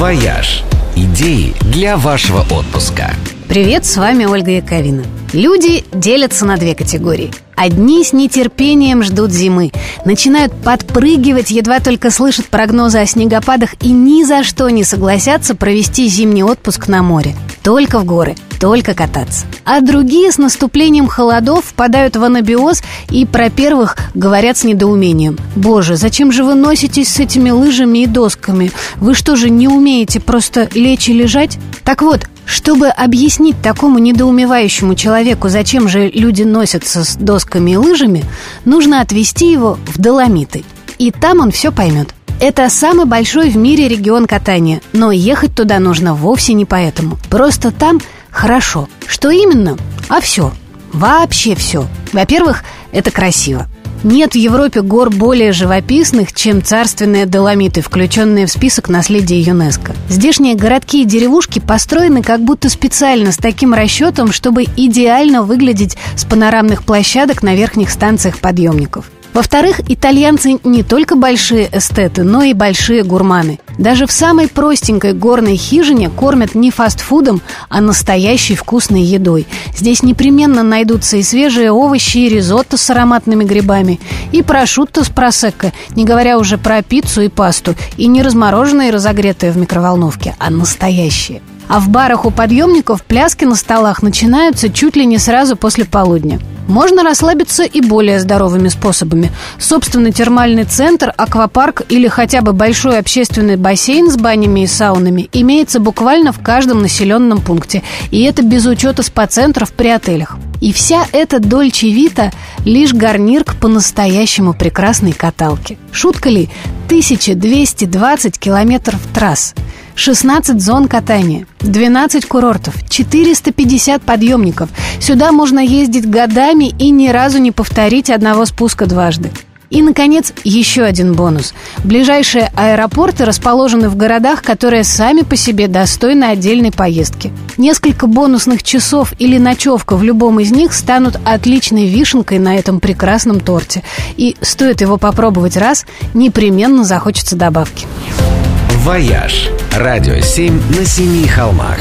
«Вояж». Идеи для вашего отпуска. Привет, с вами Ольга Яковина. Люди делятся на две категории. Одни с нетерпением ждут зимы, начинают подпрыгивать, едва только слышат прогнозы о снегопадах и ни за что не согласятся провести зимний отпуск на море. Только в горы, только кататься. А другие с наступлением холодов впадают в анабиоз и про первых говорят с недоумением. «Боже, зачем же вы носитесь с этими лыжами и досками? Вы что же не умеете просто лечь и лежать?» Так вот, чтобы объяснить такому недоумевающему человеку, зачем же люди носятся с досками и лыжами, нужно отвезти его в Доломиты. И там он все поймет. Это самый большой в мире регион катания, но ехать туда нужно вовсе не поэтому. Просто там хорошо. Что именно? А все. Вообще все. Во-первых, это красиво. Нет в Европе гор более живописных, чем царственные Доломиты, включенные в список наследия ЮНЕСКо. Здешние городки и деревушки построены как будто специально с таким расчетом, чтобы идеально выглядеть с панорамных площадок на верхних станциях подъемников. Во-вторых, итальянцы не только большие эстеты, но и большие гурманы. Даже в самой простенькой горной хижине кормят не фастфудом, а настоящей вкусной едой. Здесь непременно найдутся и свежие овощи, и ризотто с ароматными грибами, и прошутто с просекко, не говоря уже про пиццу и пасту, и не размороженные и разогретые в микроволновке, а настоящие. А в барах у подъемников пляски на столах начинаются чуть ли не сразу после полудня. Можно расслабиться и более здоровыми способами. Собственный термальный центр, аквапарк или хотя бы большой общественный бассейн с банями и саунами имеется буквально в каждом населенном пункте. И это без учета спа-центров при отелях. И вся эта Дольче Вита – лишь гарнир к по-настоящему прекрасной каталке. Шутка ли? 1220 километров трасс – 16 зон катания, 12 курортов, 450 подъемников. Сюда можно ездить годами и ни разу не повторить одного спуска дважды. И, наконец, еще один бонус. Ближайшие аэропорты расположены в городах, которые сами по себе достойны отдельной поездки. Несколько бонусных часов или ночевка в любом из них станут отличной вишенкой на этом прекрасном торте. И стоит его попробовать раз, непременно захочется добавки. «Вояж» – радио 7 на семи холмах.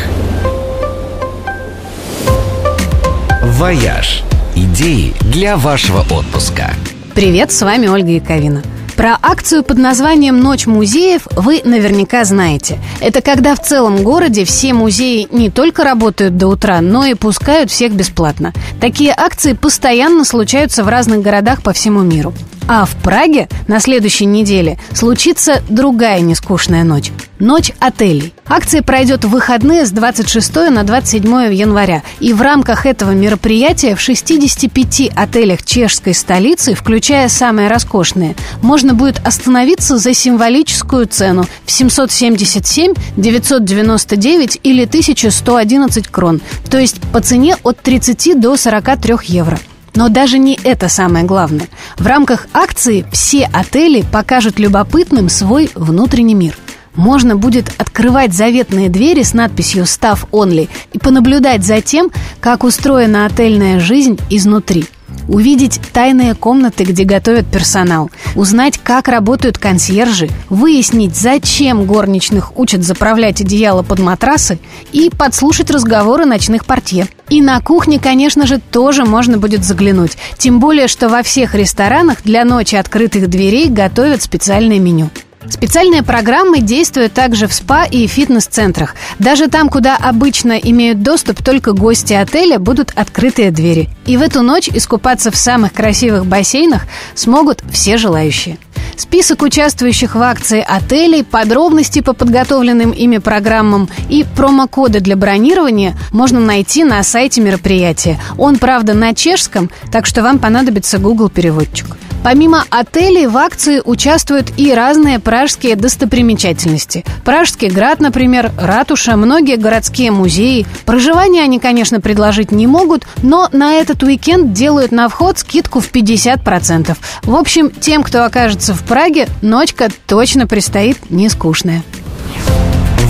«Вояж» – идеи для вашего отпуска. Привет, с вами Ольга Яковина. Про акцию под названием «Ночь музеев» вы наверняка знаете. Это когда в целом городе все музеи не только работают до утра, но и пускают всех бесплатно. Такие акции постоянно случаются в разных городах по всему миру. А в Праге на следующей неделе случится другая нескучная ночь. Ночь отелей. Акция пройдет в выходные с 26 на 27 января. И в рамках этого мероприятия в 65 отелях чешской столицы, включая самые роскошные, можно будет остановиться за символическую цену в 777, 999 или 1111 крон. То есть по цене от 30 до 43 евро. Но даже не это самое главное. В рамках акции все отели покажут любопытным свой внутренний мир. Можно будет открывать заветные двери с надписью «Staff Only» и понаблюдать за тем, как устроена отельная жизнь изнутри – увидеть тайные комнаты, где готовят персонал, узнать, как работают консьержи, выяснить, зачем горничных учат заправлять одеяло под матрасы и подслушать разговоры ночных портье. И на кухне, конечно же, тоже можно будет заглянуть. Тем более, что во всех ресторанах для ночи открытых дверей готовят специальное меню. Специальные программы действуют также в СПА и фитнес-центрах. Даже там, куда обычно имеют доступ только гости отеля, будут открытые двери. И в эту ночь искупаться в самых красивых бассейнах смогут все желающие. Список участвующих в акции отелей, подробности по подготовленным ими программам и промокоды для бронирования можно найти на сайте мероприятия. Он, правда, на чешском, так что вам понадобится Google переводчик. Помимо отелей в акции участвуют и разные пражские достопримечательности. Пражский град, например, ратуша, многие городские музеи. Проживание они, конечно, предложить не могут, но на этот уикенд делают на вход скидку в 50%. В общем, тем, кто окажется в Праге, ночка точно предстоит не скучная.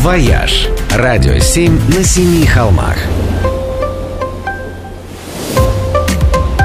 «Вояж» – радио 7 на семи холмах.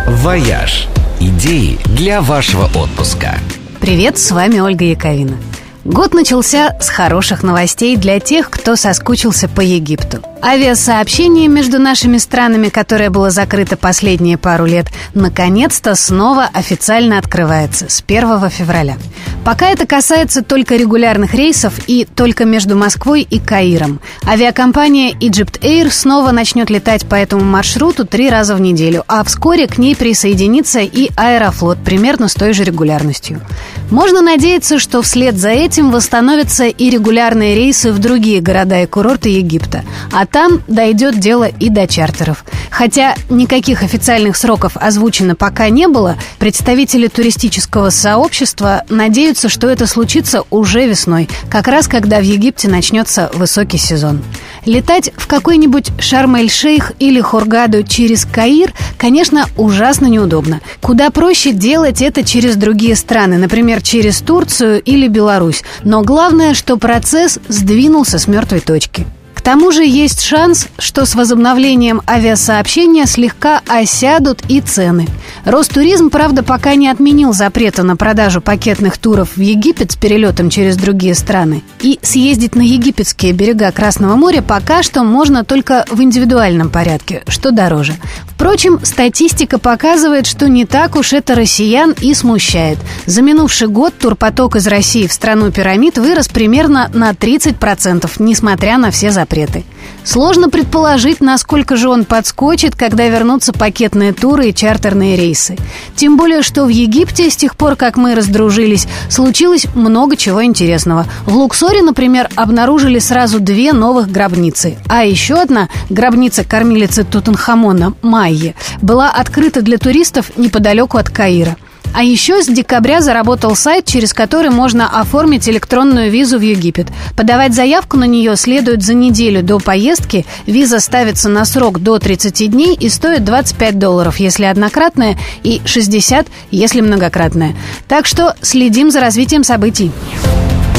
«Вояж» Идеи для вашего отпуска. Привет, с вами Ольга Яковина. Год начался с хороших новостей для тех, кто соскучился по Египту. Авиасообщение между нашими странами, которое было закрыто последние пару лет, наконец-то снова официально открывается с 1 февраля. Пока это касается только регулярных рейсов и только между Москвой и Каиром. Авиакомпания Egypt Air снова начнет летать по этому маршруту три раза в неделю, а вскоре к ней присоединится и Аэрофлот примерно с той же регулярностью. Можно надеяться, что вслед за этим восстановятся и регулярные рейсы в другие города и курорты Египта, а там дойдет дело и до чартеров. Хотя никаких официальных сроков озвучено пока не было, представители туристического сообщества надеются, что это случится уже весной, как раз когда в Египте начнется высокий сезон. Летать в какой-нибудь Шарм-эль-Шейх или Хургаду через Каир, конечно, ужасно неудобно. Куда проще делать это через другие страны, например, через Турцию или Беларусь. Но главное, что процесс сдвинулся с мертвой точки тому же есть шанс, что с возобновлением авиасообщения слегка осядут и цены. Ростуризм, правда, пока не отменил запрета на продажу пакетных туров в Египет с перелетом через другие страны. И съездить на египетские берега Красного моря пока что можно только в индивидуальном порядке, что дороже. Впрочем, статистика показывает, что не так уж это россиян и смущает. За минувший год турпоток из России в страну пирамид вырос примерно на 30%, несмотря на все запреты. Сложно предположить, насколько же он подскочит, когда вернутся пакетные туры и чартерные рейсы. Тем более, что в Египте с тех пор, как мы раздружились, случилось много чего интересного. В Луксоре, например, обнаружили сразу две новых гробницы. А еще одна, гробница кормилицы Тутанхамона, Майи, была открыта для туристов неподалеку от Каира. А еще с декабря заработал сайт, через который можно оформить электронную визу в Египет. Подавать заявку на нее следует за неделю до поездки. Виза ставится на срок до 30 дней и стоит 25 долларов, если однократная, и 60, если многократная. Так что следим за развитием событий.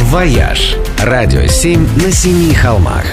«Вояж» – радио 7 на семи холмах.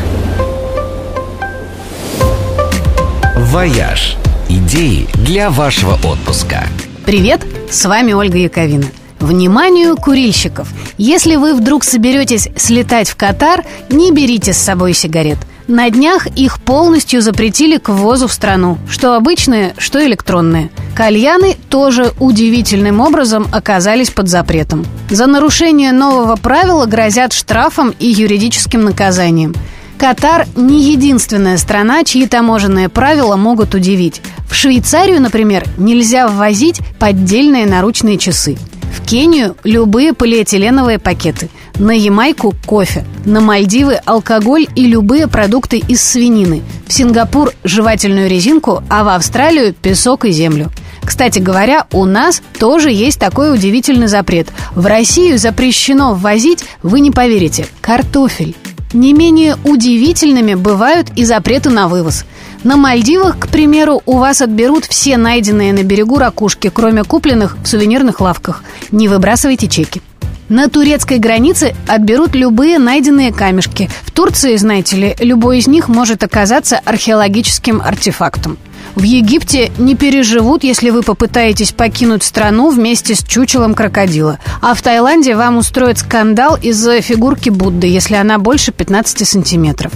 «Вояж» – идеи для вашего отпуска. Привет, с вами Ольга Яковина. Вниманию курильщиков! Если вы вдруг соберетесь слетать в Катар, не берите с собой сигарет. На днях их полностью запретили к ввозу в страну, что обычные, что электронные. Кальяны тоже удивительным образом оказались под запретом. За нарушение нового правила грозят штрафом и юридическим наказанием. Катар не единственная страна, чьи таможенные правила могут удивить. В Швейцарию, например, нельзя ввозить поддельные наручные часы. В Кению любые полиэтиленовые пакеты. На Ямайку – кофе. На Мальдивы – алкоголь и любые продукты из свинины. В Сингапур – жевательную резинку, а в Австралию – песок и землю. Кстати говоря, у нас тоже есть такой удивительный запрет. В Россию запрещено ввозить, вы не поверите, картофель. Не менее удивительными бывают и запреты на вывоз. На Мальдивах, к примеру, у вас отберут все найденные на берегу ракушки, кроме купленных в сувенирных лавках. Не выбрасывайте чеки. На турецкой границе отберут любые найденные камешки. В Турции, знаете ли, любой из них может оказаться археологическим артефактом. В Египте не переживут, если вы попытаетесь покинуть страну вместе с чучелом крокодила. А в Таиланде вам устроят скандал из-за фигурки Будды, если она больше 15 сантиметров.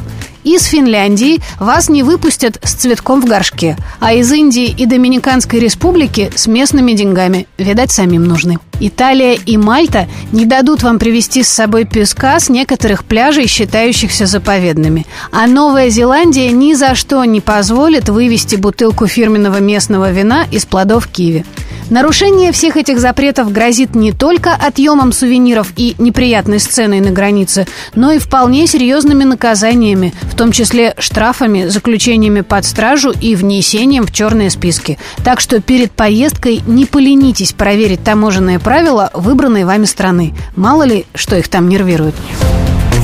Из Финляндии вас не выпустят с цветком в горшке, а из Индии и Доминиканской республики с местными деньгами. Видать, самим нужны. Италия и Мальта не дадут вам привезти с собой песка с некоторых пляжей, считающихся заповедными. А Новая Зеландия ни за что не позволит вывести бутылку фирменного местного вина из плодов киви. Нарушение всех этих запретов грозит не только отъемом сувениров и неприятной сценой на границе, но и вполне серьезными наказаниями, в том числе штрафами, заключениями под стражу и внесением в черные списки. Так что перед поездкой не поленитесь проверить таможенные правила выбранной вами страны. Мало ли, что их там нервирует.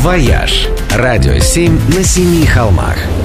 «Вояж» – радио 7 на семи холмах –